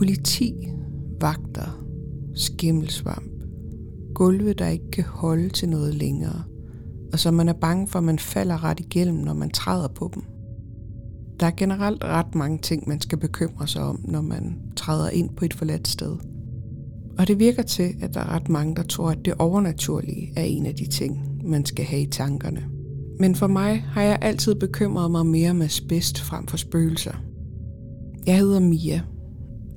Politi, vagter, skimmelsvamp, gulve, der ikke kan holde til noget længere, og så man er bange for, at man falder ret igennem, når man træder på dem. Der er generelt ret mange ting, man skal bekymre sig om, når man træder ind på et forladt sted. Og det virker til, at der er ret mange, der tror, at det overnaturlige er en af de ting, man skal have i tankerne. Men for mig har jeg altid bekymret mig mere med asbest frem for spøgelser. Jeg hedder Mia,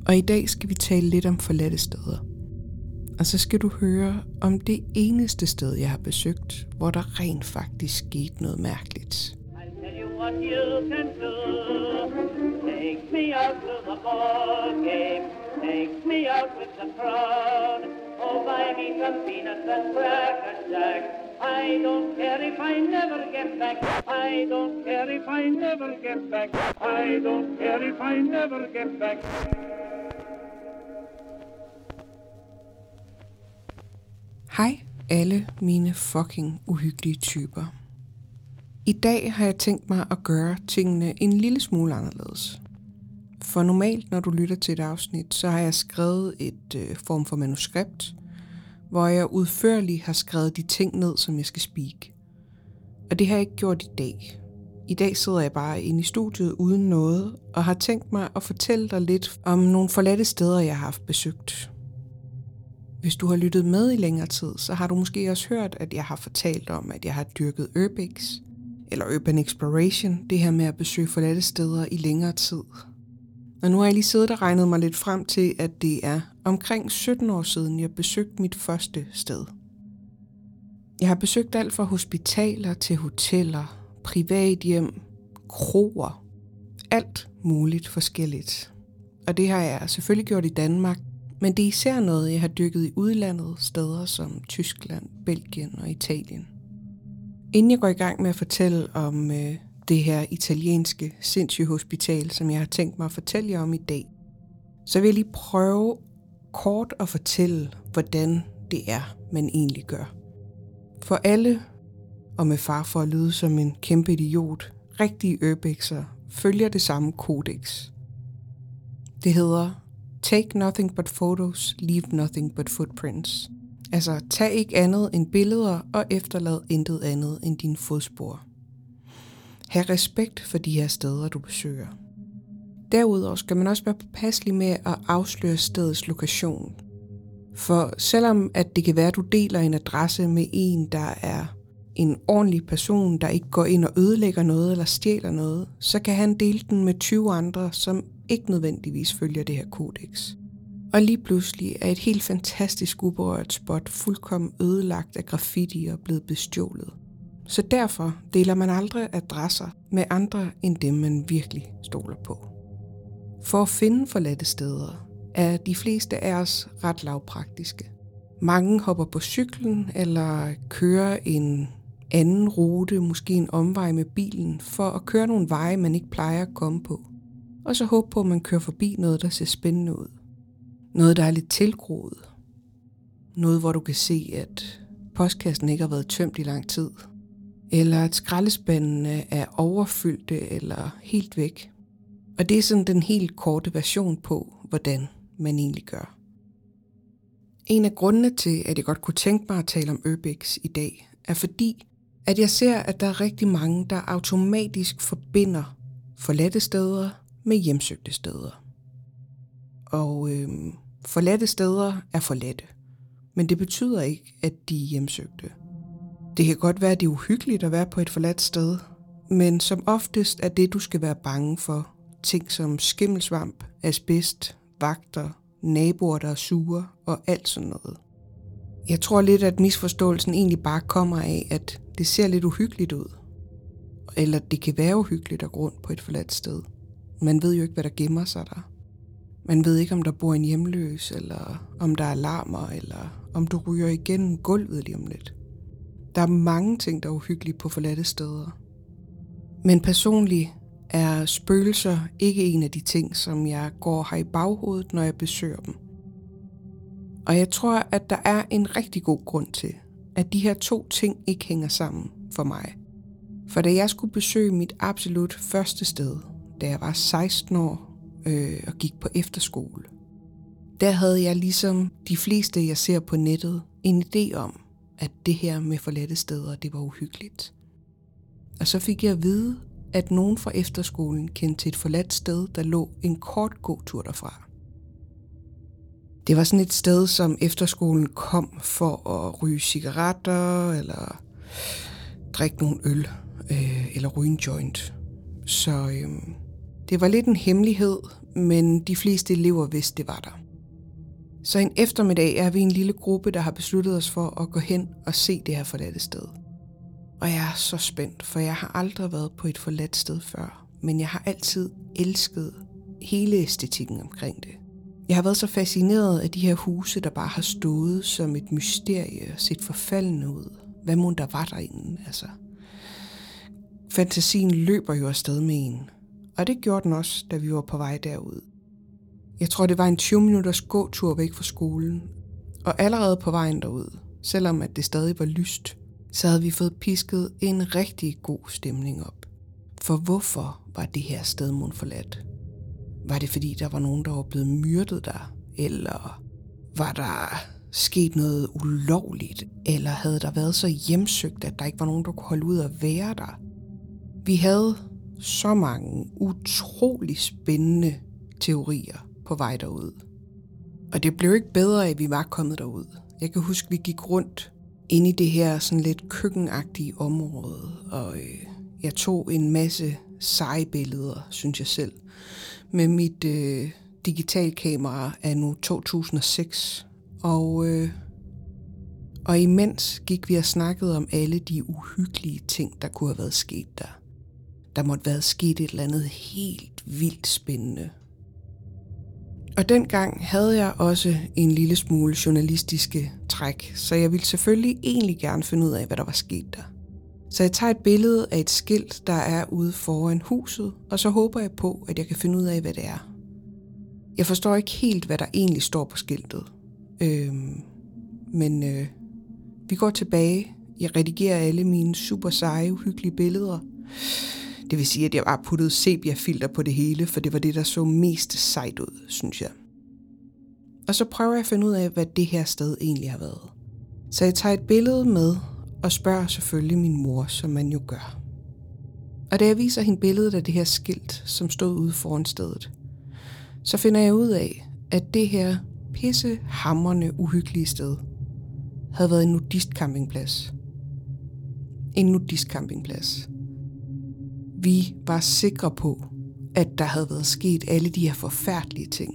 og i dag skal vi tale lidt om forladte steder. Og så skal du høre om det eneste sted, jeg har besøgt, hvor der rent faktisk skete noget mærkeligt. Take me out to the ball game. Take me out with the crowd. Oh, buy me some peanuts and cracker jack. I don't care if I never get back. I don't care if I never get back. I don't care if I never get back. Hej alle mine fucking uhyggelige typer. I dag har jeg tænkt mig at gøre tingene en lille smule anderledes. For normalt, når du lytter til et afsnit, så har jeg skrevet et øh, form for manuskript, hvor jeg udførligt har skrevet de ting ned, som jeg skal speak. Og det har jeg ikke gjort i dag. I dag sidder jeg bare inde i studiet uden noget, og har tænkt mig at fortælle dig lidt om nogle forladte steder, jeg har haft besøgt. Hvis du har lyttet med i længere tid, så har du måske også hørt, at jeg har fortalt om, at jeg har dyrket Urbex, eller Urban Exploration, det her med at besøge forladte steder i længere tid. Og nu har jeg lige siddet og regnet mig lidt frem til, at det er omkring 17 år siden, jeg besøgte mit første sted. Jeg har besøgt alt fra hospitaler til hoteller, privathjem, kroer, alt muligt forskelligt. Og det har jeg selvfølgelig gjort i Danmark, men det er især noget, jeg har dykket i udlandet, steder som Tyskland, Belgien og Italien. Inden jeg går i gang med at fortælle om øh, det her italienske sindssygehospital, som jeg har tænkt mig at fortælle jer om i dag, så vil jeg lige prøve kort at fortælle, hvordan det er, man egentlig gør. For alle, og med far for at lyde som en kæmpe idiot, rigtige urbexer følger det samme kodex. Det hedder Take nothing but photos, leave nothing but footprints. Altså, tag ikke andet end billeder og efterlad intet andet end dine fodspor. Ha' respekt for de her steder, du besøger. Derudover skal man også være påpasselig med at afsløre stedets lokation. For selvom at det kan være, at du deler en adresse med en, der er en ordentlig person, der ikke går ind og ødelægger noget eller stjæler noget, så kan han dele den med 20 andre, som ikke nødvendigvis følger det her kodex. Og lige pludselig er et helt fantastisk uberørt spot fuldkommen ødelagt af graffiti og blevet bestjålet. Så derfor deler man aldrig adresser med andre end dem, man virkelig stoler på. For at finde forladte steder er de fleste af os ret lavpraktiske. Mange hopper på cyklen eller kører en anden rute, måske en omvej med bilen, for at køre nogle veje, man ikke plejer at komme på. Og så håbe på, at man kører forbi noget, der ser spændende ud. Noget, der er lidt tilgroet. Noget, hvor du kan se, at postkassen ikke har været tømt i lang tid. Eller at skraldespandene er overfyldte eller helt væk. Og det er sådan den helt korte version på, hvordan man egentlig gør. En af grundene til, at jeg godt kunne tænke mig at tale om Urbex i dag, er fordi, at jeg ser, at der er rigtig mange, der automatisk forbinder forladte steder med hjemsøgte steder. Og øh, forladte steder er forladte, men det betyder ikke, at de er hjemsøgte. Det kan godt være, at det er uhyggeligt at være på et forladt sted, men som oftest er det, du skal være bange for, ting som skimmelsvamp, asbest, vagter, naboer, der er sure og alt sådan noget. Jeg tror lidt, at misforståelsen egentlig bare kommer af, at det ser lidt uhyggeligt ud. Eller det kan være uhyggeligt at gå rundt på et forladt sted. Man ved jo ikke, hvad der gemmer sig der. Man ved ikke, om der bor en hjemløs, eller om der er alarmer, eller om du ryger igennem gulvet lige om lidt. Der er mange ting, der er uhyggelige på forladte steder. Men personligt er spøgelser ikke en af de ting, som jeg går her i baghovedet, når jeg besøger dem. Og jeg tror, at der er en rigtig god grund til, at de her to ting ikke hænger sammen for mig. For da jeg skulle besøge mit absolut første sted, da jeg var 16 år øh, og gik på efterskole, der havde jeg ligesom de fleste, jeg ser på nettet, en idé om, at det her med forladte steder, det var uhyggeligt. Og så fik jeg at vide, at nogen fra efterskolen kendte til et forladt sted, der lå en kort gåtur derfra. Det var sådan et sted, som efterskolen kom for at ryge cigaretter, eller drikke nogle øl, øh, eller ryge en joint. Så øh, det var lidt en hemmelighed, men de fleste elever vidste, det var der. Så en eftermiddag er vi en lille gruppe, der har besluttet os for at gå hen og se det her forladte sted. Og jeg er så spændt, for jeg har aldrig været på et forladt sted før, men jeg har altid elsket hele æstetikken omkring det. Jeg har været så fascineret af de her huse, der bare har stået som et mysterie og set forfaldende ud. Hvad må der var derinde, altså. Fantasien løber jo afsted med en. Og det gjorde den også, da vi var på vej derud. Jeg tror, det var en 20 minutters gåtur væk fra skolen. Og allerede på vejen derud, selvom at det stadig var lyst, så havde vi fået pisket en rigtig god stemning op. For hvorfor var det her sted mon forladt? Var det fordi, der var nogen, der var blevet myrdet der? Eller var der sket noget ulovligt? Eller havde der været så hjemsøgt, at der ikke var nogen, der kunne holde ud at være der? Vi havde så mange utrolig spændende teorier på vej derud. Og det blev ikke bedre, at vi var kommet derud. Jeg kan huske, at vi gik rundt ind i det her sådan lidt køkkenagtige område, og øh, jeg tog en masse seje billeder, synes jeg selv, med mit øh, digitalkamera af nu 2006. Og, øh, og imens gik vi og snakkede om alle de uhyggelige ting, der kunne have været sket der. Der måtte være sket et eller andet helt vildt spændende. Og dengang havde jeg også en lille smule journalistiske træk, så jeg ville selvfølgelig egentlig gerne finde ud af, hvad der var sket der. Så jeg tager et billede af et skilt, der er ude foran huset, og så håber jeg på, at jeg kan finde ud af, hvad det er. Jeg forstår ikke helt, hvad der egentlig står på skiltet. Øhm, men øh, vi går tilbage. Jeg redigerer alle mine super seje, uhyggelige billeder. Det vil sige, at jeg bare puttede sepia-filter på det hele, for det var det, der så mest sejt ud, synes jeg. Og så prøver jeg at finde ud af, hvad det her sted egentlig har været. Så jeg tager et billede med og spørger selvfølgelig min mor, som man jo gør. Og da jeg viser hende billedet af det her skilt, som stod ude foran stedet, så finder jeg ud af, at det her pisse hammerne uhyggelige sted havde været en nudistcampingplads. En nudistcampingplads. Vi var sikre på, at der havde været sket alle de her forfærdelige ting.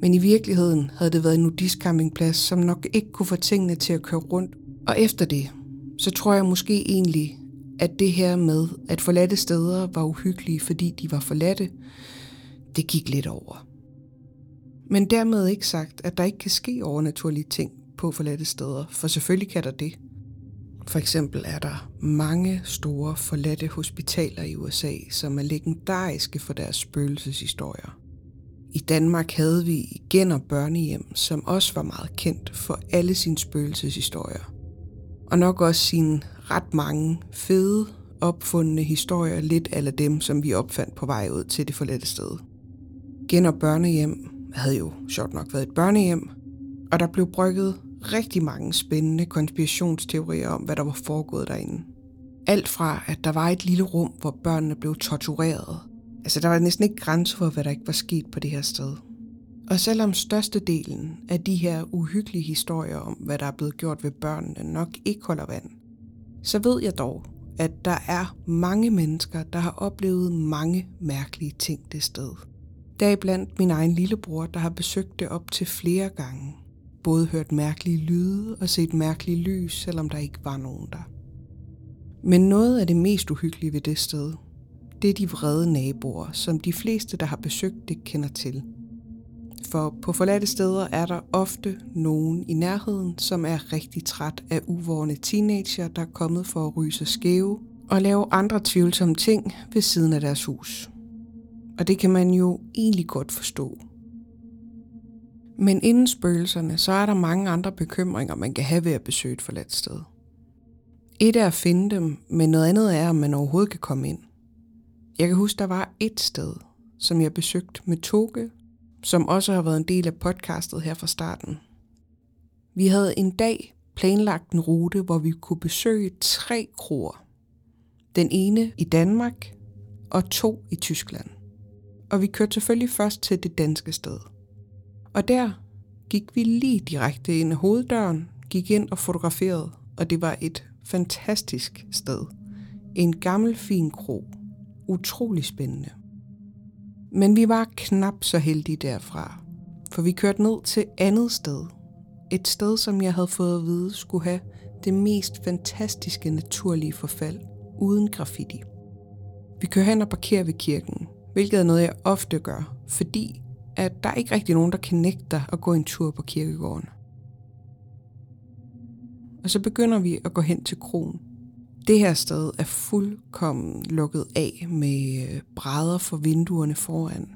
Men i virkeligheden havde det været en nudistcampingplads, som nok ikke kunne få tingene til at køre rundt. Og efter det, så tror jeg måske egentlig, at det her med, at forladte steder var uhyggelige, fordi de var forladte, det gik lidt over. Men dermed ikke sagt, at der ikke kan ske overnaturlige ting på forladte steder, for selvfølgelig kan der det. For eksempel er der mange store forladte hospitaler i USA, som er legendariske for deres spøgelseshistorier. I Danmark havde vi Genner Børnehjem, som også var meget kendt for alle sine spøgelseshistorier. Og nok også sine ret mange fede, opfundne historier, lidt af dem, som vi opfandt på vej ud til det forladte sted. Genner Børnehjem havde jo sjovt nok været et børnehjem, og der blev brygget rigtig mange spændende konspirationsteorier om, hvad der var foregået derinde. Alt fra, at der var et lille rum, hvor børnene blev tortureret. Altså, der var næsten ikke grænser for, hvad der ikke var sket på det her sted. Og selvom størstedelen af de her uhyggelige historier om, hvad der er blevet gjort ved børnene, nok ikke holder vand, så ved jeg dog, at der er mange mennesker, der har oplevet mange mærkelige ting det sted. Deriblandt min egen lillebror, der har besøgt det op til flere gange både hørt mærkelige lyde og set mærkelige lys, selvom der ikke var nogen der. Men noget af det mest uhyggelige ved det sted, det er de vrede naboer, som de fleste, der har besøgt det, kender til. For på forladte steder er der ofte nogen i nærheden, som er rigtig træt af uvårende teenager, der er kommet for at ryge sig skæve og lave andre tvivlsomme ting ved siden af deres hus. Og det kan man jo egentlig godt forstå, men inden spøgelserne, så er der mange andre bekymringer, man kan have ved at besøge et forladt sted. Et er at finde dem, men noget andet er, om man overhovedet kan komme ind. Jeg kan huske, der var et sted, som jeg besøgte med Toge, som også har været en del af podcastet her fra starten. Vi havde en dag planlagt en rute, hvor vi kunne besøge tre kroer. Den ene i Danmark og to i Tyskland. Og vi kørte selvfølgelig først til det danske sted. Og der gik vi lige direkte ind i hoveddøren, gik ind og fotograferede, og det var et fantastisk sted. En gammel fin kro. Utrolig spændende. Men vi var knap så heldige derfra, for vi kørte ned til andet sted. Et sted, som jeg havde fået at vide skulle have det mest fantastiske naturlige forfald uden graffiti. Vi kører hen og parkerer ved kirken, hvilket er noget, jeg ofte gør, fordi at der er ikke rigtig nogen, der kan nægte dig at gå en tur på kirkegården. Og så begynder vi at gå hen til kronen. Det her sted er fuldkommen lukket af med øh, brædder for vinduerne foran.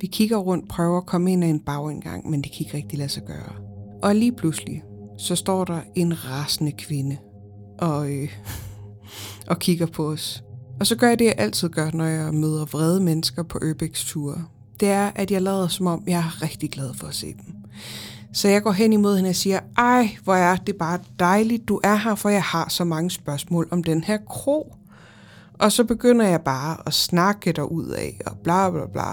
Vi kigger rundt, prøver at komme ind ad en bagindgang, men det kan ikke rigtig lade sig gøre. Og lige pludselig, så står der en rasende kvinde og, øh, og kigger på os. Og så gør jeg det, jeg altid gør, når jeg møder vrede mennesker på Ørbæks ture. Det er, at jeg lader som om, jeg er rigtig glad for at se dem. Så jeg går hen imod hende og siger, ej, hvor er det bare dejligt, du er her, for jeg har så mange spørgsmål om den her kro. Og så begynder jeg bare at snakke derud af og bla bla bla.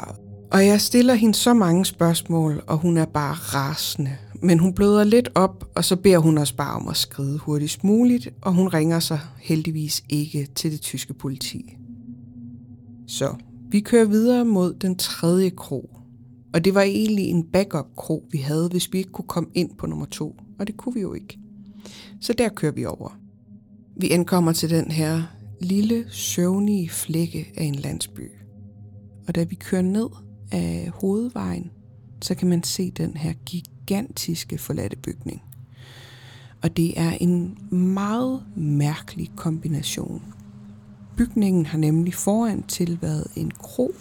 Og jeg stiller hende så mange spørgsmål, og hun er bare rasende. Men hun bløder lidt op, og så beder hun os bare om at skride hurtigst muligt, og hun ringer sig heldigvis ikke til det tyske politi. Så vi kører videre mod den tredje krog, og det var egentlig en backup-krog, vi havde, hvis vi ikke kunne komme ind på nummer to. Og det kunne vi jo ikke. Så der kører vi over. Vi ankommer til den her lille, søvnige flække af en landsby. Og da vi kører ned af hovedvejen, så kan man se den her gigantiske forladte bygning. Og det er en meget mærkelig kombination. Bygningen har nemlig foran til været en kro.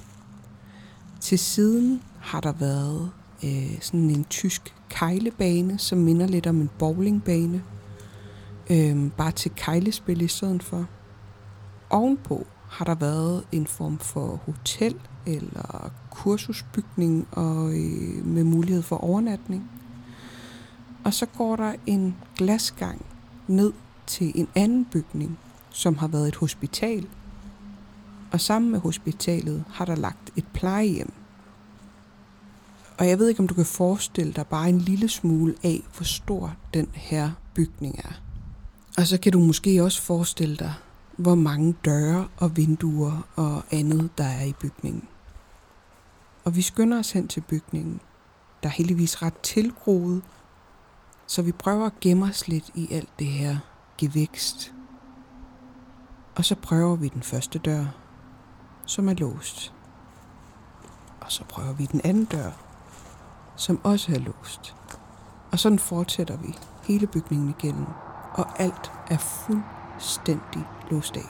Til siden har der været øh, sådan en tysk kejlebane, som minder lidt om en bowlingbane. Øh, bare til kejlespil i stedet for. Ovenpå har der været en form for hotel eller kursusbygning og øh, med mulighed for overnatning. Og så går der en glasgang ned til en anden bygning, som har været et hospital. Og sammen med hospitalet har der lagt et plejehjem. Og jeg ved ikke, om du kan forestille dig bare en lille smule af, hvor stor den her bygning er. Og så kan du måske også forestille dig, hvor mange døre og vinduer og andet, der er i bygningen. Og vi skynder os hen til bygningen, der er heldigvis ret tilgroet, så vi prøver at gemme os lidt i alt det her gevækst. Og så prøver vi den første dør, som er låst. Og så prøver vi den anden dør, som også er låst. Og sådan fortsætter vi hele bygningen igennem, og alt er fuldstændig låst af.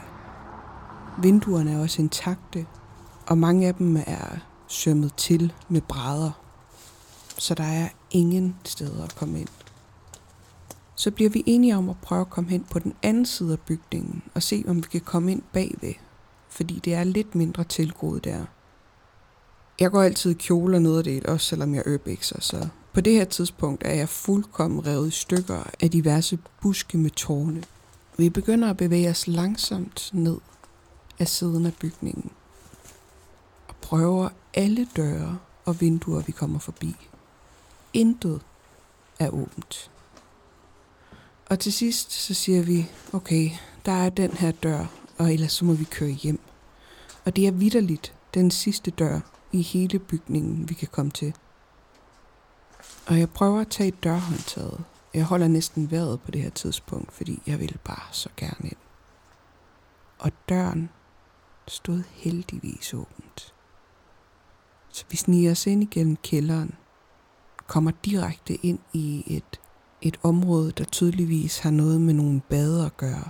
Vinduerne er også intakte, og mange af dem er sømmet til med brædder, så der er ingen steder at komme ind. Så bliver vi enige om at prøve at komme hen på den anden side af bygningen og se, om vi kan komme ind bagved, fordi det er lidt mindre tilgroet der. Jeg går altid i kjole og nederdel, også selvom jeg øbækser, så på det her tidspunkt er jeg fuldkommen revet i stykker af diverse buske med tårne. Vi begynder at bevæge os langsomt ned af siden af bygningen og prøver alle døre og vinduer, vi kommer forbi. Intet er åbent. Og til sidst så siger vi, okay, der er den her dør, og ellers så må vi køre hjem. Og det er vidderligt den sidste dør, i hele bygningen, vi kan komme til. Og jeg prøver at tage dørhåndtaget. Jeg holder næsten vejret på det her tidspunkt, fordi jeg vil bare så gerne ind. Og døren stod heldigvis åbent. Så vi sniger os ind igennem kælderen, kommer direkte ind i et, et område, der tydeligvis har noget med nogle bade at gøre.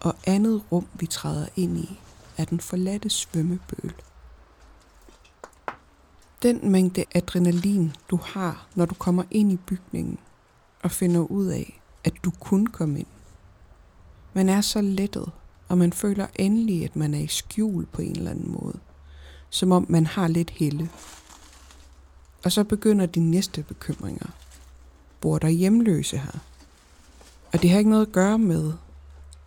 Og andet rum, vi træder ind i, er den forladte svømmebøl – den mængde adrenalin, du har, når du kommer ind i bygningen og finder ud af, at du kun komme ind. Man er så lettet, og man føler endelig, at man er i skjul på en eller anden måde. Som om man har lidt helle. Og så begynder de næste bekymringer. Bor der hjemløse her? Og det har ikke noget at gøre med,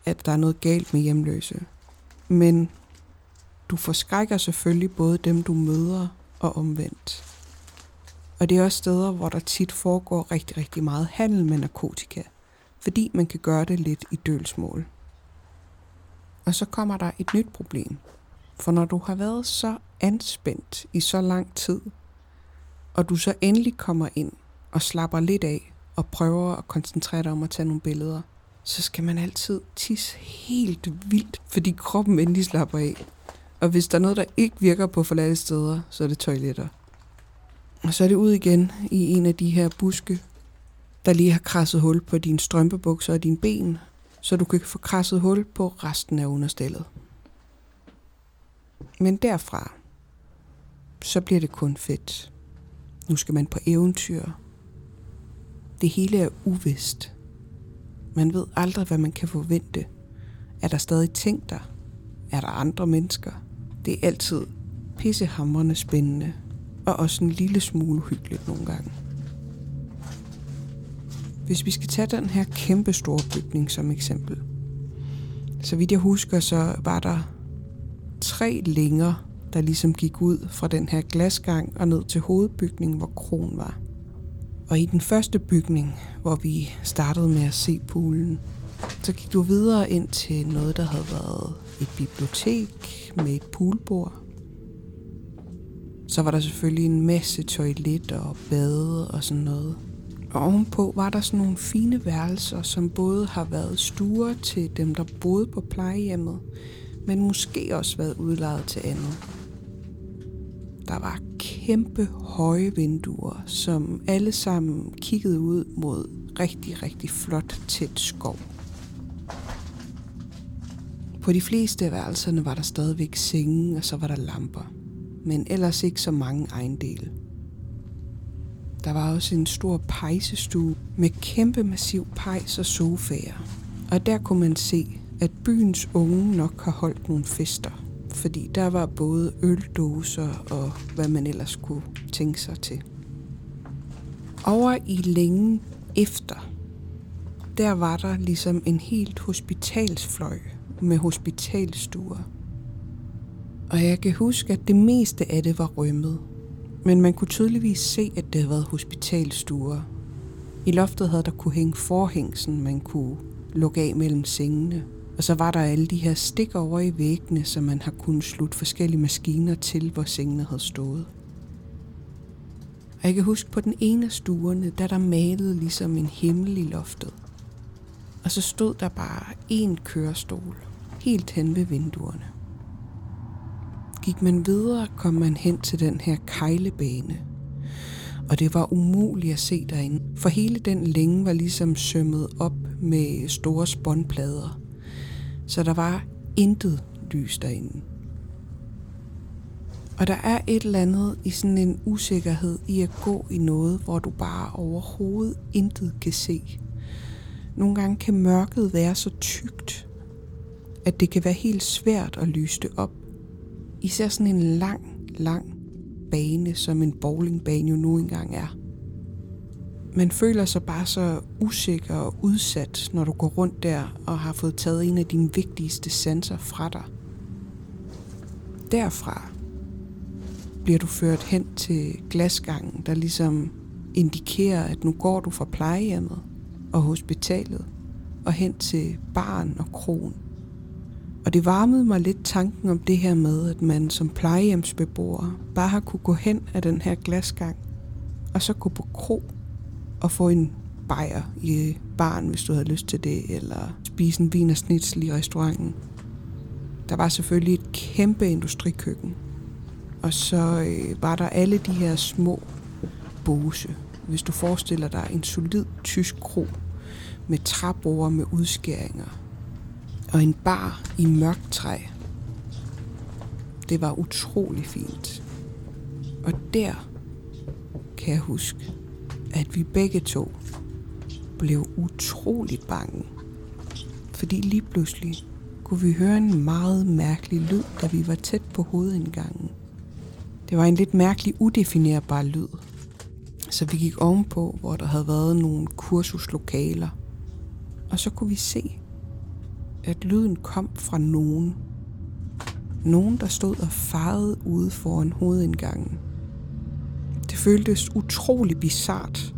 at der er noget galt med hjemløse. Men du forskrækker selvfølgelig både dem, du møder og omvendt. Og det er også steder, hvor der tit foregår rigtig, rigtig meget handel med narkotika, fordi man kan gøre det lidt i dølsmål. Og så kommer der et nyt problem. For når du har været så anspændt i så lang tid, og du så endelig kommer ind og slapper lidt af og prøver at koncentrere dig om at tage nogle billeder, så skal man altid tisse helt vildt, fordi kroppen endelig slapper af. Og hvis der er noget, der ikke virker på forladte steder, så er det toiletter. Og så er det ud igen i en af de her buske, der lige har krasset hul på dine strømpebukser og dine ben, så du kan få krasset hul på resten af understillet. Men derfra, så bliver det kun fedt. Nu skal man på eventyr. Det hele er uvist. Man ved aldrig, hvad man kan forvente. Er der stadig ting der? Er der andre mennesker? Det er altid pissehamrende spændende, og også en lille smule hyggeligt nogle gange. Hvis vi skal tage den her kæmpe store bygning som eksempel. Så vidt jeg husker, så var der tre længer, der ligesom gik ud fra den her glasgang og ned til hovedbygningen, hvor kronen var. Og i den første bygning, hvor vi startede med at se poolen, så gik du videre ind til noget, der havde været et bibliotek med et poolbord. Så var der selvfølgelig en masse toiletter og bade og sådan noget. Og ovenpå var der sådan nogle fine værelser, som både har været stuer til dem, der boede på plejehjemmet, men måske også været udlejet til andet. Der var kæmpe høje vinduer, som alle sammen kiggede ud mod rigtig, rigtig flot tæt skov. På de fleste af værelserne var der stadigvæk senge, og så var der lamper. Men ellers ikke så mange ejendele. Der var også en stor pejsestue med kæmpe massiv pejs og sofaer. Og der kunne man se, at byens unge nok har holdt nogle fester. Fordi der var både øldåser og hvad man ellers kunne tænke sig til. Over i længen efter, der var der ligesom en helt hospitalsfløj med hospitalstuer. Og jeg kan huske, at det meste af det var rømmet. Men man kunne tydeligvis se, at det havde været hospitalstuer. I loftet havde der kunne hænge forhængsen, man kunne lukke af mellem sengene. Og så var der alle de her stik over i væggene, som man har kunnet slutte forskellige maskiner til, hvor sengene havde stået. Og jeg kan huske på den ene af stuerne, der der malede ligesom en himmel i loftet. Og så stod der bare en kørestol, helt hen ved vinduerne. Gik man videre, kom man hen til den her kejlebane. Og det var umuligt at se derinde, for hele den længe var ligesom sømmet op med store spåndplader. Så der var intet lys derinde. Og der er et eller andet i sådan en usikkerhed i at gå i noget, hvor du bare overhovedet intet kan se. Nogle gange kan mørket være så tykt, at det kan være helt svært at lyse det op. Især sådan en lang, lang bane, som en bowlingbane jo nu engang er. Man føler sig bare så usikker og udsat, når du går rundt der og har fået taget en af dine vigtigste sanser fra dig. Derfra bliver du ført hen til glasgangen, der ligesom indikerer, at nu går du fra plejehjemmet og hospitalet og hen til barn og kron. Og det varmede mig lidt tanken om det her med, at man som plejehjemsbeboer bare har kunne gå hen af den her glasgang, og så gå på kro at få en bajer i barn, hvis du havde lyst til det, eller spise en vin og snitsel i restauranten. Der var selvfølgelig et kæmpe industrikøkken. Og så øh, var der alle de her små bose. Hvis du forestiller dig en solid tysk kro med træbord med udskæringer og en bar i mørkt træ. Det var utrolig fint. Og der kan jeg huske, at vi begge to blev utroligt bange. Fordi lige pludselig kunne vi høre en meget mærkelig lyd, da vi var tæt på hovedindgangen. Det var en lidt mærkelig, udefinerbar lyd. Så vi gik ovenpå, hvor der havde været nogle kursuslokaler. Og så kunne vi se, at lyden kom fra nogen. Nogen, der stod og farede ude foran hovedindgangen. Føltes utrolig bizart,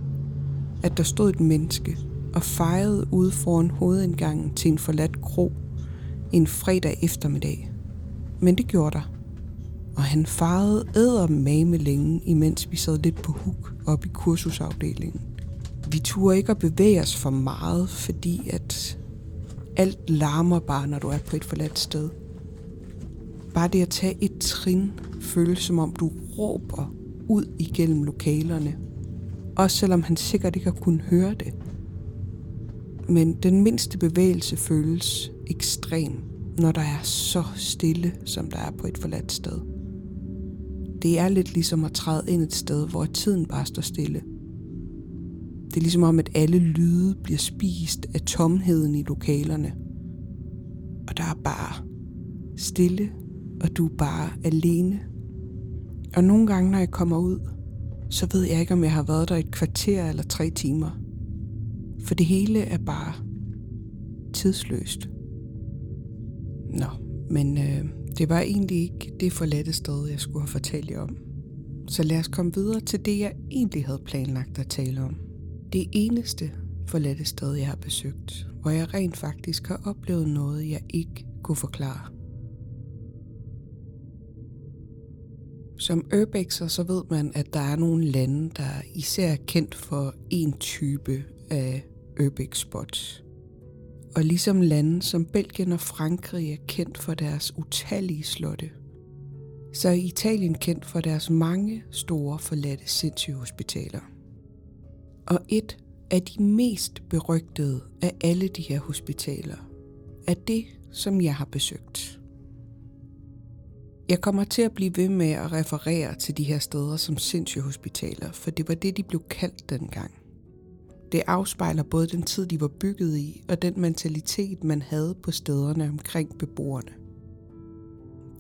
at der stod et menneske og fejede ude foran hovedindgangen til en forladt kro en fredag eftermiddag. Men det gjorde der. Og han farede ædermame længe, imens vi sad lidt på huk op i kursusafdelingen. Vi turde ikke at bevæge os for meget, fordi at alt larmer bare, når du er på et forladt sted. Bare det at tage et trin føles som om du råber ud igennem lokalerne. Også selvom han sikkert ikke har kunnet høre det. Men den mindste bevægelse føles ekstrem, når der er så stille, som der er på et forladt sted. Det er lidt ligesom at træde ind et sted, hvor tiden bare står stille. Det er ligesom om, at alle lyde bliver spist af tomheden i lokalerne. Og der er bare stille, og du er bare alene. Og nogle gange, når jeg kommer ud, så ved jeg ikke, om jeg har været der et kvarter eller tre timer. For det hele er bare tidsløst. Nå, men øh, det var egentlig ikke det forladte sted, jeg skulle have fortalt jer om. Så lad os komme videre til det, jeg egentlig havde planlagt at tale om. Det eneste forladte sted, jeg har besøgt, hvor jeg rent faktisk har oplevet noget, jeg ikke kunne forklare. Som urbexer, så ved man, at der er nogle lande, der især er kendt for en type af urbex spots. Og ligesom lande som Belgien og Frankrig er kendt for deres utallige slotte, så er Italien kendt for deres mange store forladte sindssygehospitaler. Og et af de mest berygtede af alle de her hospitaler er det, som jeg har besøgt. Jeg kommer til at blive ved med at referere til de her steder som sindssygehospitaler, for det var det, de blev kaldt dengang. Det afspejler både den tid, de var bygget i, og den mentalitet, man havde på stederne omkring beboerne.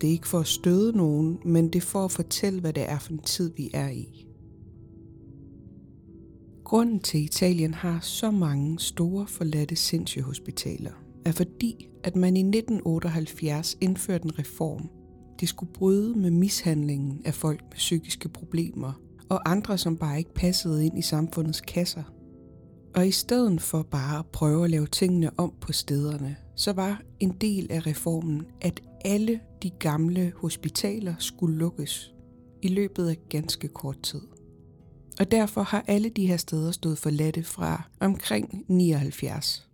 Det er ikke for at støde nogen, men det er for at fortælle, hvad det er for en tid, vi er i. Grunden til, at Italien har så mange store forladte sindssygehospitaler, er fordi, at man i 1978 indførte en reform. Det skulle bryde med mishandlingen af folk med psykiske problemer og andre, som bare ikke passede ind i samfundets kasser – og i stedet for bare at prøve at lave tingene om på stederne, så var en del af reformen, at alle de gamle hospitaler skulle lukkes i løbet af ganske kort tid. Og derfor har alle de her steder stået forladte fra omkring 79.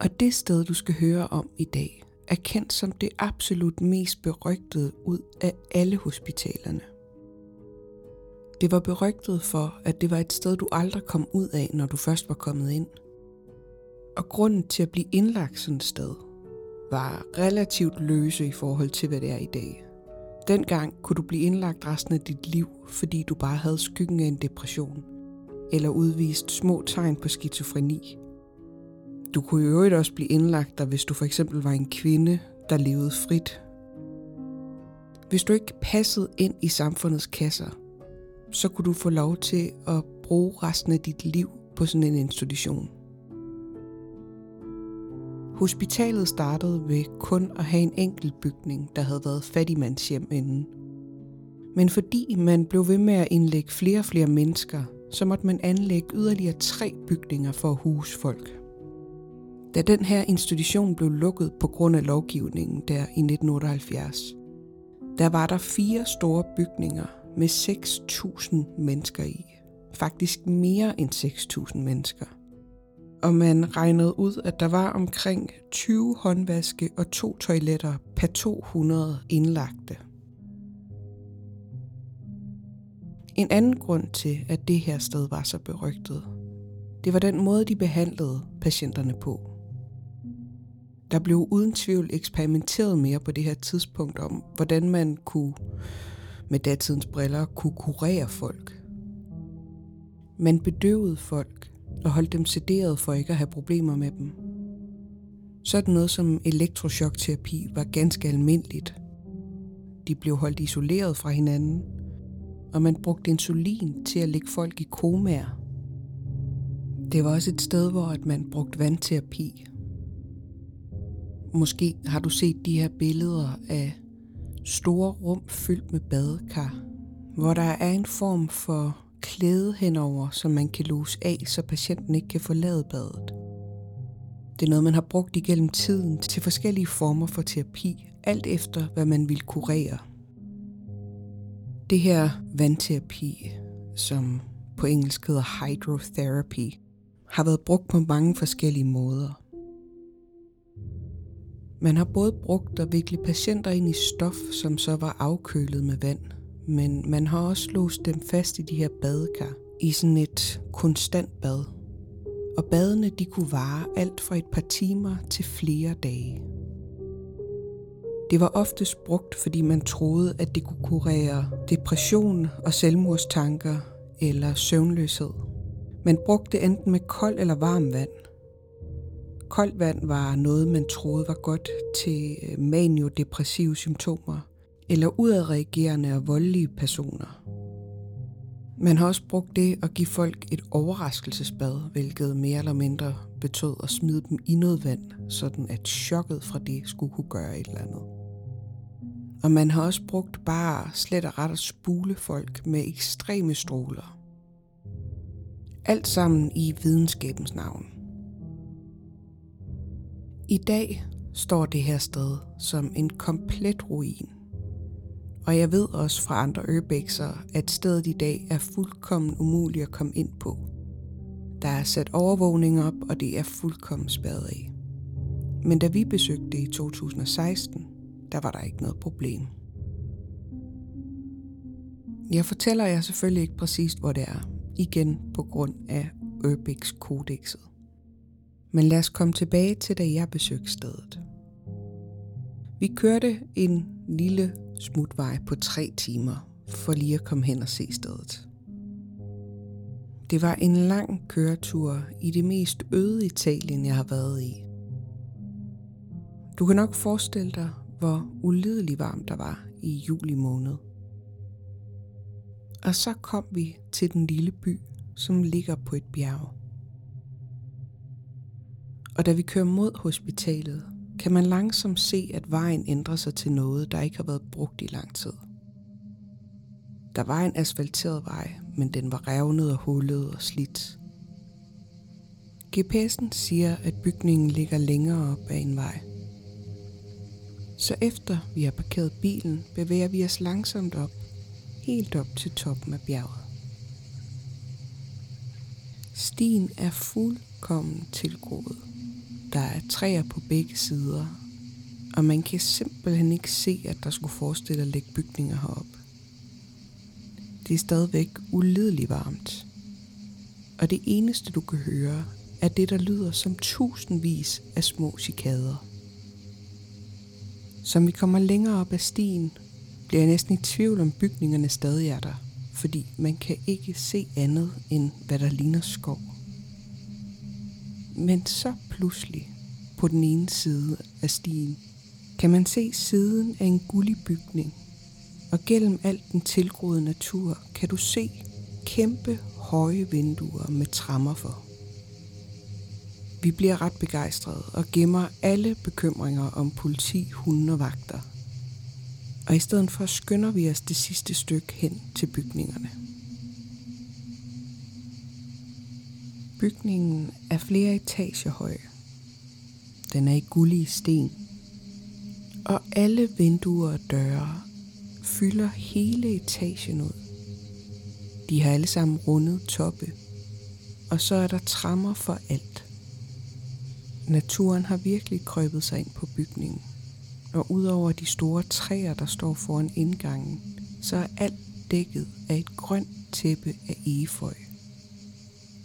Og det sted, du skal høre om i dag, er kendt som det absolut mest berygtede ud af alle hospitalerne. Det var berygtet for, at det var et sted, du aldrig kom ud af, når du først var kommet ind. Og grunden til at blive indlagt sådan et sted, var relativt løse i forhold til, hvad det er i dag. Dengang kunne du blive indlagt resten af dit liv, fordi du bare havde skyggen af en depression, eller udvist små tegn på skizofreni. Du kunne i øvrigt også blive indlagt der, hvis du for eksempel var en kvinde, der levede frit. Hvis du ikke passede ind i samfundets kasser, så kunne du få lov til at bruge resten af dit liv på sådan en institution. Hospitalet startede ved kun at have en enkelt bygning, der havde været fattigmandshjem inden. Men fordi man blev ved med at indlægge flere og flere mennesker, så måtte man anlægge yderligere tre bygninger for at huse folk. Da den her institution blev lukket på grund af lovgivningen der i 1978, der var der fire store bygninger med 6.000 mennesker i. Faktisk mere end 6.000 mennesker. Og man regnede ud, at der var omkring 20 håndvaske og to toiletter per 200 indlagte. En anden grund til, at det her sted var så berygtet, det var den måde, de behandlede patienterne på. Der blev uden tvivl eksperimenteret mere på det her tidspunkt om, hvordan man kunne med datidens briller kunne kurere folk. Man bedøvede folk og holdt dem sederet for ikke at have problemer med dem. Sådan noget som elektrochokterapi var ganske almindeligt. De blev holdt isoleret fra hinanden, og man brugte insulin til at lægge folk i komaer. Det var også et sted, hvor at man brugte vandterapi. Måske har du set de her billeder af store rum fyldt med badekar, hvor der er en form for klæde henover, som man kan lose af, så patienten ikke kan forlade badet. Det er noget, man har brugt igennem tiden til forskellige former for terapi, alt efter hvad man vil kurere. Det her vandterapi, som på engelsk hedder hydrotherapy, har været brugt på mange forskellige måder. Man har både brugt at vikle patienter ind i stof, som så var afkølet med vand, men man har også låst dem fast i de her badekar i sådan et konstant bad. Og badene de kunne vare alt fra et par timer til flere dage. Det var oftest brugt, fordi man troede, at det kunne kurere depression og selvmordstanker eller søvnløshed. Man brugte enten med kold eller varm vand. Koldt vand var noget, man troede var godt til øh, maniodepressive symptomer eller udadreagerende og voldelige personer. Man har også brugt det at give folk et overraskelsesbad, hvilket mere eller mindre betød at smide dem i noget vand, sådan at chokket fra det skulle kunne gøre et eller andet. Og man har også brugt bare slet og ret at spule folk med ekstreme stråler. Alt sammen i videnskabens navn. I dag står det her sted som en komplet ruin. Og jeg ved også fra andre urbexer, at stedet i dag er fuldkommen umuligt at komme ind på. Der er sat overvågning op, og det er fuldkommen spærret af. Men da vi besøgte det i 2016, der var der ikke noget problem. Jeg fortæller jer selvfølgelig ikke præcist, hvor det er, igen på grund af Urbex-kodexet. Men lad os komme tilbage til, da jeg besøgte stedet. Vi kørte en lille smutvej på tre timer for lige at komme hen og se stedet. Det var en lang køretur i det mest øde Italien, jeg har været i. Du kan nok forestille dig, hvor ulidelig varmt der var i juli måned. Og så kom vi til den lille by, som ligger på et bjerg. Og da vi kører mod hospitalet, kan man langsomt se, at vejen ændrer sig til noget, der ikke har været brugt i lang tid. Der var en asfalteret vej, men den var revnet og hullet og slidt. GPS'en siger, at bygningen ligger længere op ad en vej. Så efter vi har parkeret bilen, bevæger vi os langsomt op, helt op til toppen af bjerget. Stien er fuldkommen tilgroet. Der er træer på begge sider, og man kan simpelthen ikke se, at der skulle forestille at lægge bygninger herop. Det er stadigvæk ulideligt varmt, og det eneste du kan høre, er det, der lyder som tusindvis af små cikader. Som vi kommer længere op ad stien, bliver jeg næsten i tvivl om bygningerne stadig er der, fordi man kan ikke se andet end hvad der ligner skov. Men så pludselig, på den ene side af stien, kan man se siden af en gullig bygning, og gennem alt den tilgroede natur kan du se kæmpe høje vinduer med trammer for. Vi bliver ret begejstrede og gemmer alle bekymringer om politi, hunde og vagter. Og i stedet for skynder vi os det sidste stykke hen til bygningerne. Bygningen er flere etager høj. Den er i gullige sten. Og alle vinduer og døre fylder hele etagen ud. De har alle sammen rundet toppe. Og så er der trammer for alt. Naturen har virkelig krøbet sig ind på bygningen. Og udover de store træer, der står foran indgangen, så er alt dækket af et grønt tæppe af egefrø.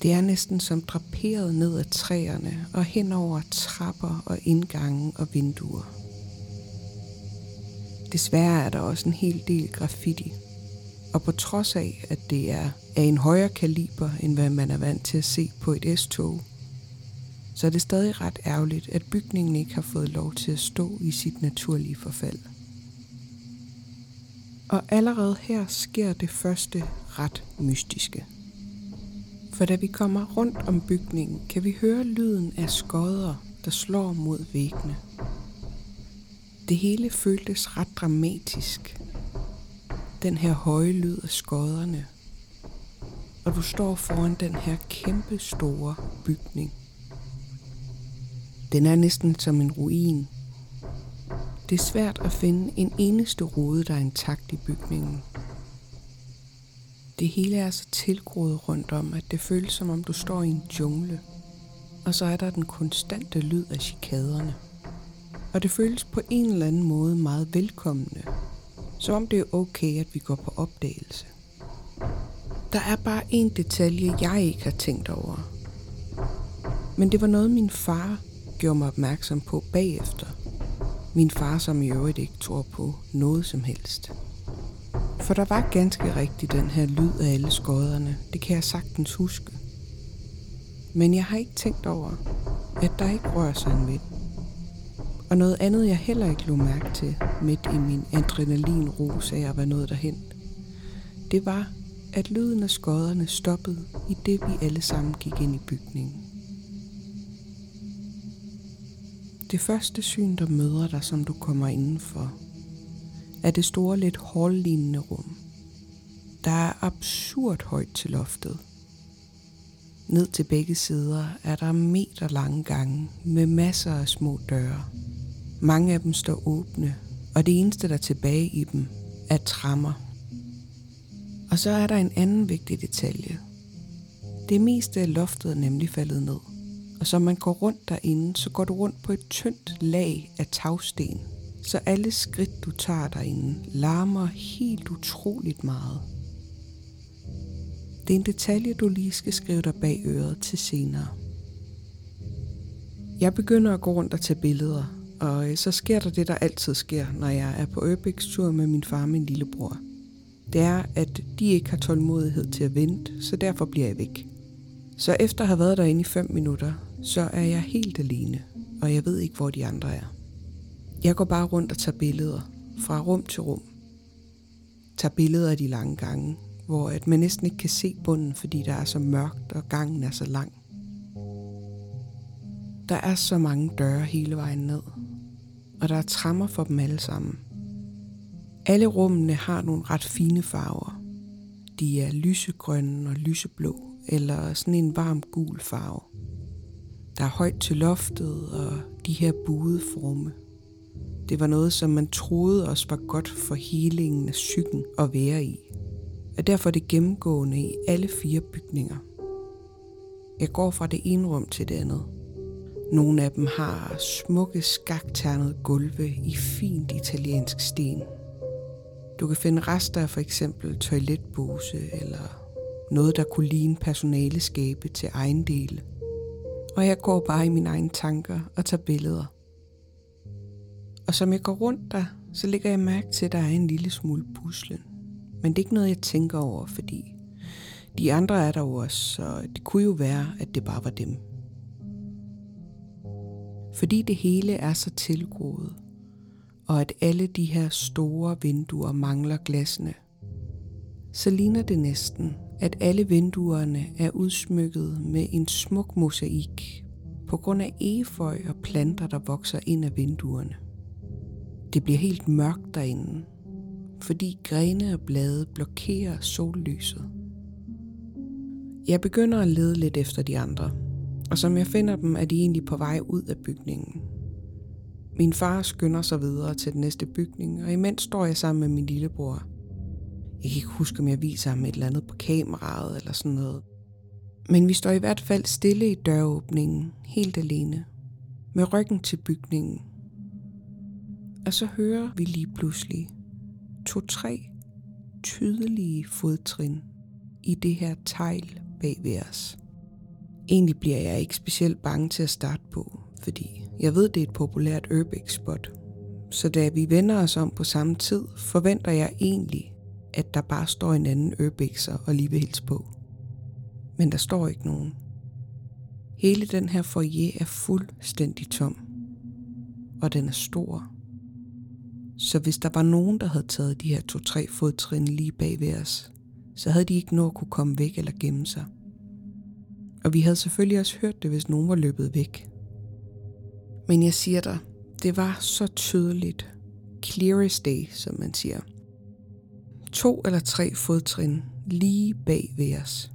Det er næsten som draperet ned ad træerne og hen over trapper og indgange og vinduer. Desværre er der også en hel del graffiti. Og på trods af, at det er af en højere kaliber, end hvad man er vant til at se på et S-tog, så er det stadig ret ærgerligt, at bygningen ikke har fået lov til at stå i sit naturlige forfald. Og allerede her sker det første ret mystiske. For da vi kommer rundt om bygningen, kan vi høre lyden af skodder, der slår mod væggene. Det hele føltes ret dramatisk. Den her høje lyd af skodderne. Og du står foran den her kæmpe store bygning. Den er næsten som en ruin. Det er svært at finde en eneste rode, der er intakt i bygningen. Det hele er så tilgroet rundt om, at det føles som om du står i en jungle. Og så er der den konstante lyd af chikaderne. Og det føles på en eller anden måde meget velkommende. Som om det er okay, at vi går på opdagelse. Der er bare en detalje, jeg ikke har tænkt over. Men det var noget, min far gjorde mig opmærksom på bagefter. Min far, som i øvrigt ikke tror på noget som helst. For der var ganske rigtigt den her lyd af alle skodderne. Det kan jeg sagtens huske. Men jeg har ikke tænkt over, at der ikke rører sig en vind. Og noget andet, jeg heller ikke lå mærke til midt i min adrenalinrus af at være noget derhen, det var, at lyden af skodderne stoppede i det, vi alle sammen gik ind i bygningen. Det første syn, der møder dig, som du kommer indenfor, er det store lidt hall rum. Der er absurd højt til loftet. Ned til begge sider er der meter lange gange med masser af små døre. Mange af dem står åbne, og det eneste, der er tilbage i dem, er trammer. Og så er der en anden vigtig detalje. Det meste af loftet er nemlig faldet ned. Og så man går rundt derinde, så går du rundt på et tyndt lag af tagsten – så alle skridt du tager derinde larmer helt utroligt meget. Det er en detalje, du lige skal skrive dig bag øret til senere. Jeg begynder at gå rundt og tage billeder, og øh, så sker der det, der altid sker, når jeg er på Urbex tur med min far og min lillebror. Det er, at de ikke har tålmodighed til at vente, så derfor bliver jeg væk. Så efter at have været derinde i 5 minutter, så er jeg helt alene, og jeg ved ikke, hvor de andre er. Jeg går bare rundt og tager billeder fra rum til rum. Tager billeder af de lange gange, hvor at man næsten ikke kan se bunden, fordi der er så mørkt og gangen er så lang. Der er så mange døre hele vejen ned, og der er trammer for dem alle sammen. Alle rummene har nogle ret fine farver. De er lysegrønne og lyseblå, eller sådan en varm gul farve. Der er højt til loftet og de her buede forme. Det var noget, som man troede også var godt for helingen af psyken at være i. Og derfor er det gennemgående i alle fire bygninger. Jeg går fra det ene rum til det andet. Nogle af dem har smukke skakternede gulve i fint italiensk sten. Du kan finde rester af for eksempel toiletbose eller noget, der kunne ligne personaleskabe til ejendele. Og jeg går bare i mine egne tanker og tager billeder. Og som jeg går rundt der, så lægger jeg mærke til, at der er en lille smule puslen. Men det er ikke noget, jeg tænker over, fordi de andre er der jo også, så det kunne jo være, at det bare var dem. Fordi det hele er så tilgroet, og at alle de her store vinduer mangler glasene, så ligner det næsten, at alle vinduerne er udsmykket med en smuk mosaik på grund af egeføj og planter, der vokser ind af vinduerne. Det bliver helt mørkt derinde, fordi grene og blade blokerer sollyset. Jeg begynder at lede lidt efter de andre, og som jeg finder dem, er de egentlig på vej ud af bygningen. Min far skynder sig videre til den næste bygning, og imens står jeg sammen med min lillebror. Jeg kan ikke huske, om jeg viser ham et eller andet på kameraet eller sådan noget. Men vi står i hvert fald stille i døråbningen, helt alene, med ryggen til bygningen og så hører vi lige pludselig to-tre tydelige fodtrin i det her tegl bag ved os. Egentlig bliver jeg ikke specielt bange til at starte på, fordi jeg ved, det er et populært urbex spot. Så da vi vender os om på samme tid, forventer jeg egentlig, at der bare står en anden urbexer og lige vil hilse på. Men der står ikke nogen. Hele den her foyer er fuldstændig tom. Og den er stor så hvis der var nogen, der havde taget de her to-tre fodtrin lige bag ved os, så havde de ikke nået at kunne komme væk eller gemme sig. Og vi havde selvfølgelig også hørt det, hvis nogen var løbet væk. Men jeg siger dig, det var så tydeligt. Clear as day, som man siger. To eller tre fodtrin lige bag ved os.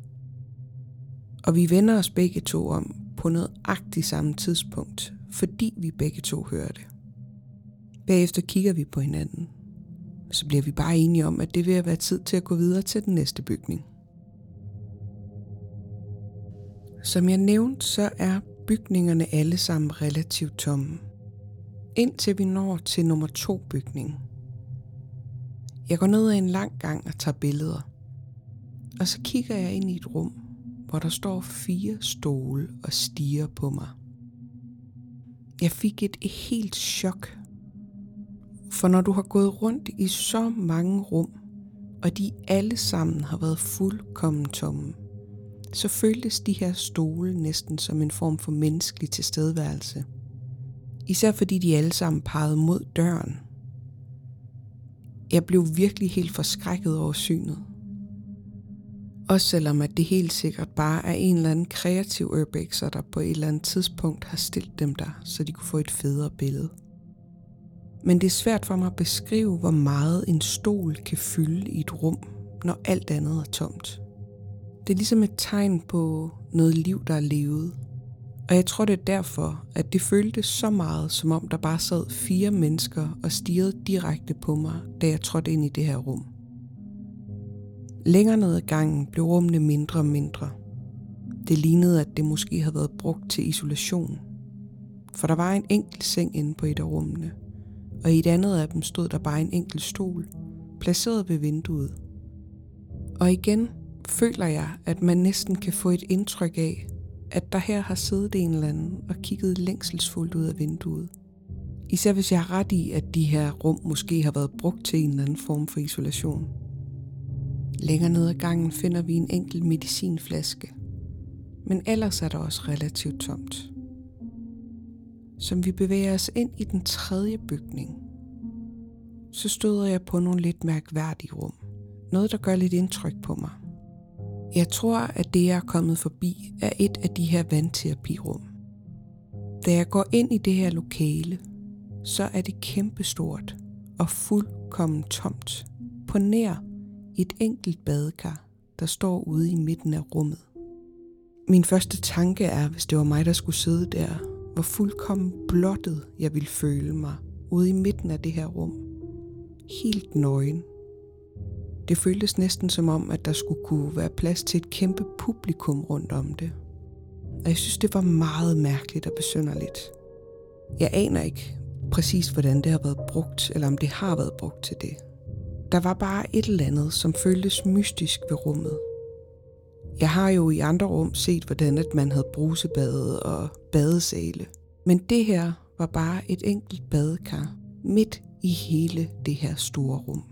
Og vi vender os begge to om på noget agtigt samme tidspunkt, fordi vi begge to hører det. Bagefter kigger vi på hinanden. Så bliver vi bare enige om, at det vil være tid til at gå videre til den næste bygning. Som jeg nævnte, så er bygningerne alle sammen relativt tomme. Indtil vi når til nummer to bygning. Jeg går ned ad en lang gang og tager billeder. Og så kigger jeg ind i et rum, hvor der står fire stole og stiger på mig. Jeg fik et helt chok. For når du har gået rundt i så mange rum, og de alle sammen har været fuldkommen tomme, så føltes de her stole næsten som en form for menneskelig tilstedeværelse. Især fordi de alle sammen pegede mod døren. Jeg blev virkelig helt forskrækket over synet. Også selvom at det helt sikkert bare er en eller anden kreativ urbexer, der på et eller andet tidspunkt har stillet dem der, så de kunne få et federe billede. Men det er svært for mig at beskrive, hvor meget en stol kan fylde i et rum, når alt andet er tomt. Det er ligesom et tegn på noget liv, der er levet. Og jeg tror, det er derfor, at det føltes så meget, som om der bare sad fire mennesker og stirrede direkte på mig, da jeg trådte ind i det her rum. Længere ned ad gangen blev rummene mindre og mindre. Det lignede, at det måske havde været brugt til isolation. For der var en enkelt seng inde på et af rummene, og i et andet af dem stod der bare en enkelt stol, placeret ved vinduet. Og igen føler jeg, at man næsten kan få et indtryk af, at der her har siddet en eller anden og kigget længselsfuldt ud af vinduet. Især hvis jeg har ret i, at de her rum måske har været brugt til en eller anden form for isolation. Længere ned ad gangen finder vi en enkelt medicinflaske. Men ellers er der også relativt tomt. Som vi bevæger os ind i den tredje bygning, så støder jeg på nogle lidt mærkværdige rum. Noget, der gør lidt indtryk på mig. Jeg tror, at det, jeg er kommet forbi, er et af de her vandterapirum. Da jeg går ind i det her lokale, så er det kæmpestort og fuldkommen tomt. På nær et enkelt badekar, der står ude i midten af rummet. Min første tanke er, hvis det var mig, der skulle sidde der, hvor fuldkommen blottet jeg ville føle mig ude i midten af det her rum. Helt nøgen. Det føltes næsten som om, at der skulle kunne være plads til et kæmpe publikum rundt om det. Og jeg synes, det var meget mærkeligt og besynderligt. Jeg aner ikke præcis, hvordan det har været brugt, eller om det har været brugt til det. Der var bare et eller andet, som føltes mystisk ved rummet. Jeg har jo i andre rum set, hvordan at man havde brusebadet og badesale. Men det her var bare et enkelt badekar midt i hele det her store rum.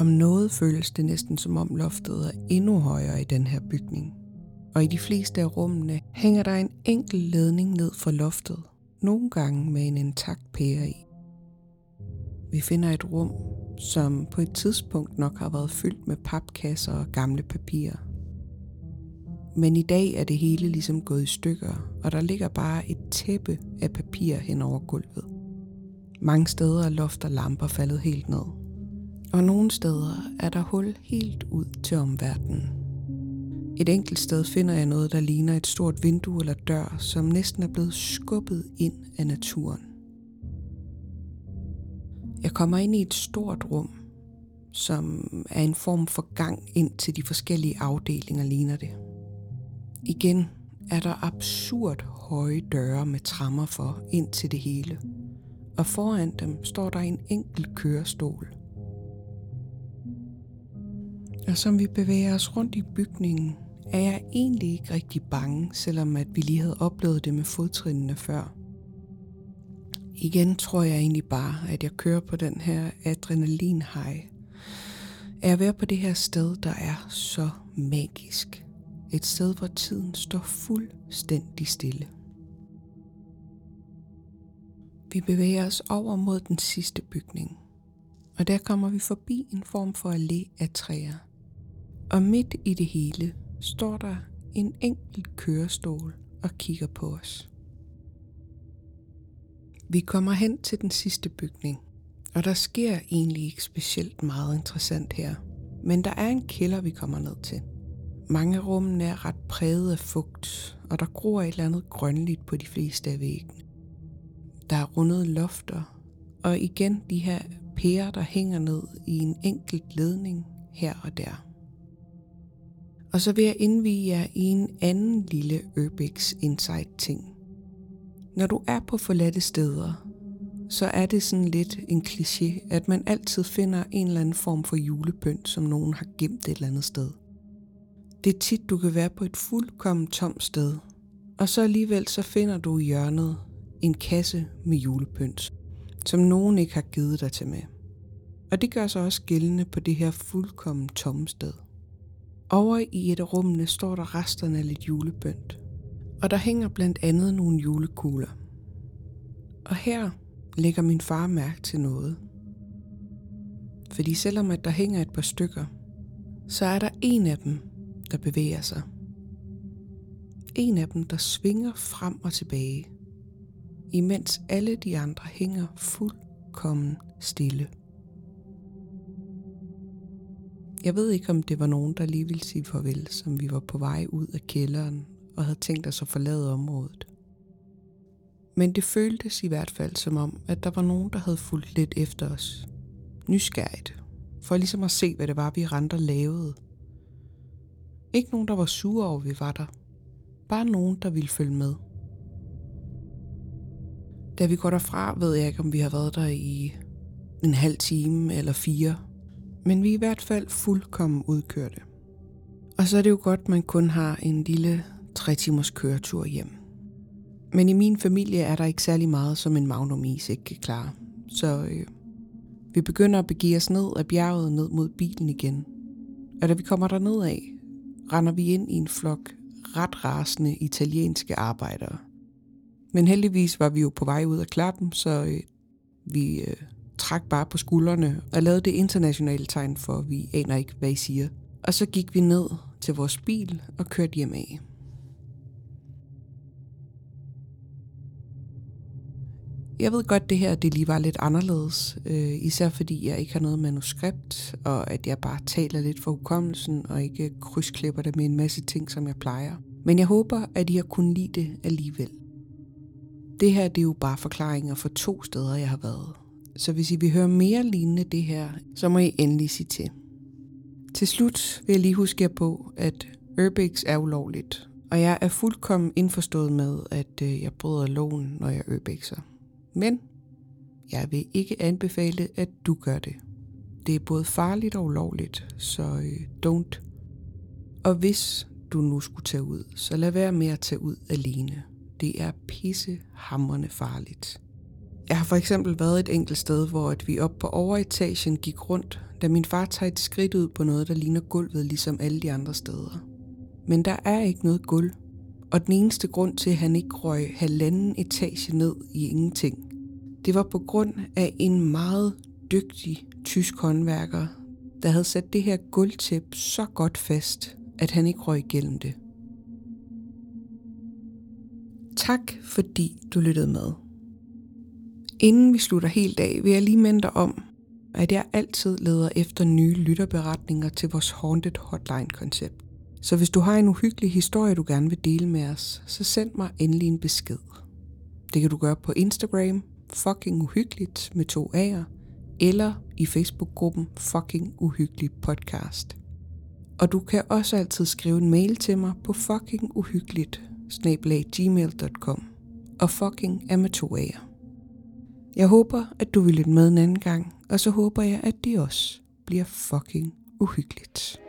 Om noget føles det næsten som om loftet er endnu højere i den her bygning. Og i de fleste af rummene hænger der en enkelt ledning ned fra loftet, nogle gange med en intakt pære i. Vi finder et rum, som på et tidspunkt nok har været fyldt med papkasser og gamle papirer. Men i dag er det hele ligesom gået i stykker, og der ligger bare et tæppe af papir hen over gulvet. Mange steder er loft og lamper faldet helt ned. Og nogle steder er der hul helt ud til omverdenen. Et enkelt sted finder jeg noget, der ligner et stort vindue eller dør, som næsten er blevet skubbet ind af naturen. Jeg kommer ind i et stort rum, som er en form for gang ind til de forskellige afdelinger, ligner det. Igen er der absurd høje døre med trammer for ind til det hele. Og foran dem står der en enkelt kørestol. Og som vi bevæger os rundt i bygningen, er jeg egentlig ikke rigtig bange, selvom at vi lige havde oplevet det med fodtrinene før. Igen tror jeg egentlig bare, at jeg kører på den her adrenalin high. Er jeg ved på det her sted, der er så magisk. Et sted, hvor tiden står fuldstændig stille. Vi bevæger os over mod den sidste bygning, og der kommer vi forbi en form for allé af træer. Og midt i det hele står der en enkelt kørestol og kigger på os. Vi kommer hen til den sidste bygning, og der sker egentlig ikke specielt meget interessant her. Men der er en kælder, vi kommer ned til. Mange af rummene er ret præget af fugt, og der gror et eller andet grønligt på de fleste af væggene. Der er rundede lofter, og igen de her pærer, der hænger ned i en enkelt ledning her og der. Og så vil jeg indvige jer i en anden lille Urbex Insight ting. Når du er på forladte steder, så er det sådan lidt en kliché, at man altid finder en eller anden form for julepynt, som nogen har gemt et eller andet sted. Det er tit, du kan være på et fuldkommen tomt sted, og så alligevel så finder du i hjørnet en kasse med julepynt, som nogen ikke har givet dig til med. Og det gør sig også gældende på det her fuldkommen tomme sted. Over i et af rummene står der resterne af lidt julepynt og der hænger blandt andet nogle julekugler. Og her lægger min far mærke til noget. Fordi selvom at der hænger et par stykker, så er der en af dem, der bevæger sig. En af dem, der svinger frem og tilbage, imens alle de andre hænger fuldkommen stille. Jeg ved ikke, om det var nogen, der lige ville sige farvel, som vi var på vej ud af kælderen og havde tænkt os at forlade området. Men det føltes i hvert fald som om, at der var nogen, der havde fulgt lidt efter os. Nysgerrigt. For ligesom at se, hvad det var, vi renter lavede. Ikke nogen, der var sure over, vi var der. Bare nogen, der ville følge med. Da vi går derfra, ved jeg ikke, om vi har været der i en halv time eller fire. Men vi er i hvert fald fuldkommen udkørte. Og så er det jo godt, man kun har en lille tre timers køretur hjem. Men i min familie er der ikke særlig meget, som en magnum is ikke kan klare. Så øh, vi begynder at begive os ned af bjerget ned mod bilen igen. Og da vi kommer der ned af, render vi ind i en flok ret rasende italienske arbejdere. Men heldigvis var vi jo på vej ud af klappen, så øh, vi øh, trak bare på skuldrene og lavede det internationale tegn for, vi aner ikke, hvad I siger. Og så gik vi ned til vores bil og kørte hjem af. Jeg ved godt, det her det lige var lidt anderledes, øh, især fordi jeg ikke har noget manuskript, og at jeg bare taler lidt for hukommelsen, og ikke krydsklipper det med en masse ting, som jeg plejer. Men jeg håber, at I har kunnet lide det alligevel. Det her det er jo bare forklaringer for to steder, jeg har været. Så hvis I vil høre mere lignende det her, så må I endelig sige til. Til slut vil jeg lige huske jer på, at Urbex er ulovligt, og jeg er fuldkommen indforstået med, at øh, jeg bryder loven, når jeg urbexer. Men jeg vil ikke anbefale, at du gør det. Det er både farligt og ulovligt, så øh, don't. Og hvis du nu skulle tage ud, så lad være med at tage ud alene. Det er pisse farligt. Jeg har for eksempel været et enkelt sted, hvor at vi op på overetagen gik rundt, da min far tager et skridt ud på noget, der ligner gulvet, ligesom alle de andre steder. Men der er ikke noget gulv, og den eneste grund til, at han ikke røg halvanden etage ned i ingenting, det var på grund af en meget dygtig tysk håndværker, der havde sat det her gulvtæp så godt fast, at han ikke røg igennem det. Tak fordi du lyttede med. Inden vi slutter helt af, vil jeg lige minde dig om, at jeg altid leder efter nye lytterberetninger til vores Haunted Hotline-koncept. Så hvis du har en uhyggelig historie, du gerne vil dele med os, så send mig endelig en besked. Det kan du gøre på Instagram, fucking uhyggeligt med to A'er, eller i Facebook-gruppen Fucking Uhyggelig Podcast. Og du kan også altid skrive en mail til mig på fuckinguhyggeligt gmail.com og fucking er med to A'er. Jeg håber, at du vil lytte med en anden gang, og så håber jeg, at det også bliver fucking uhyggeligt.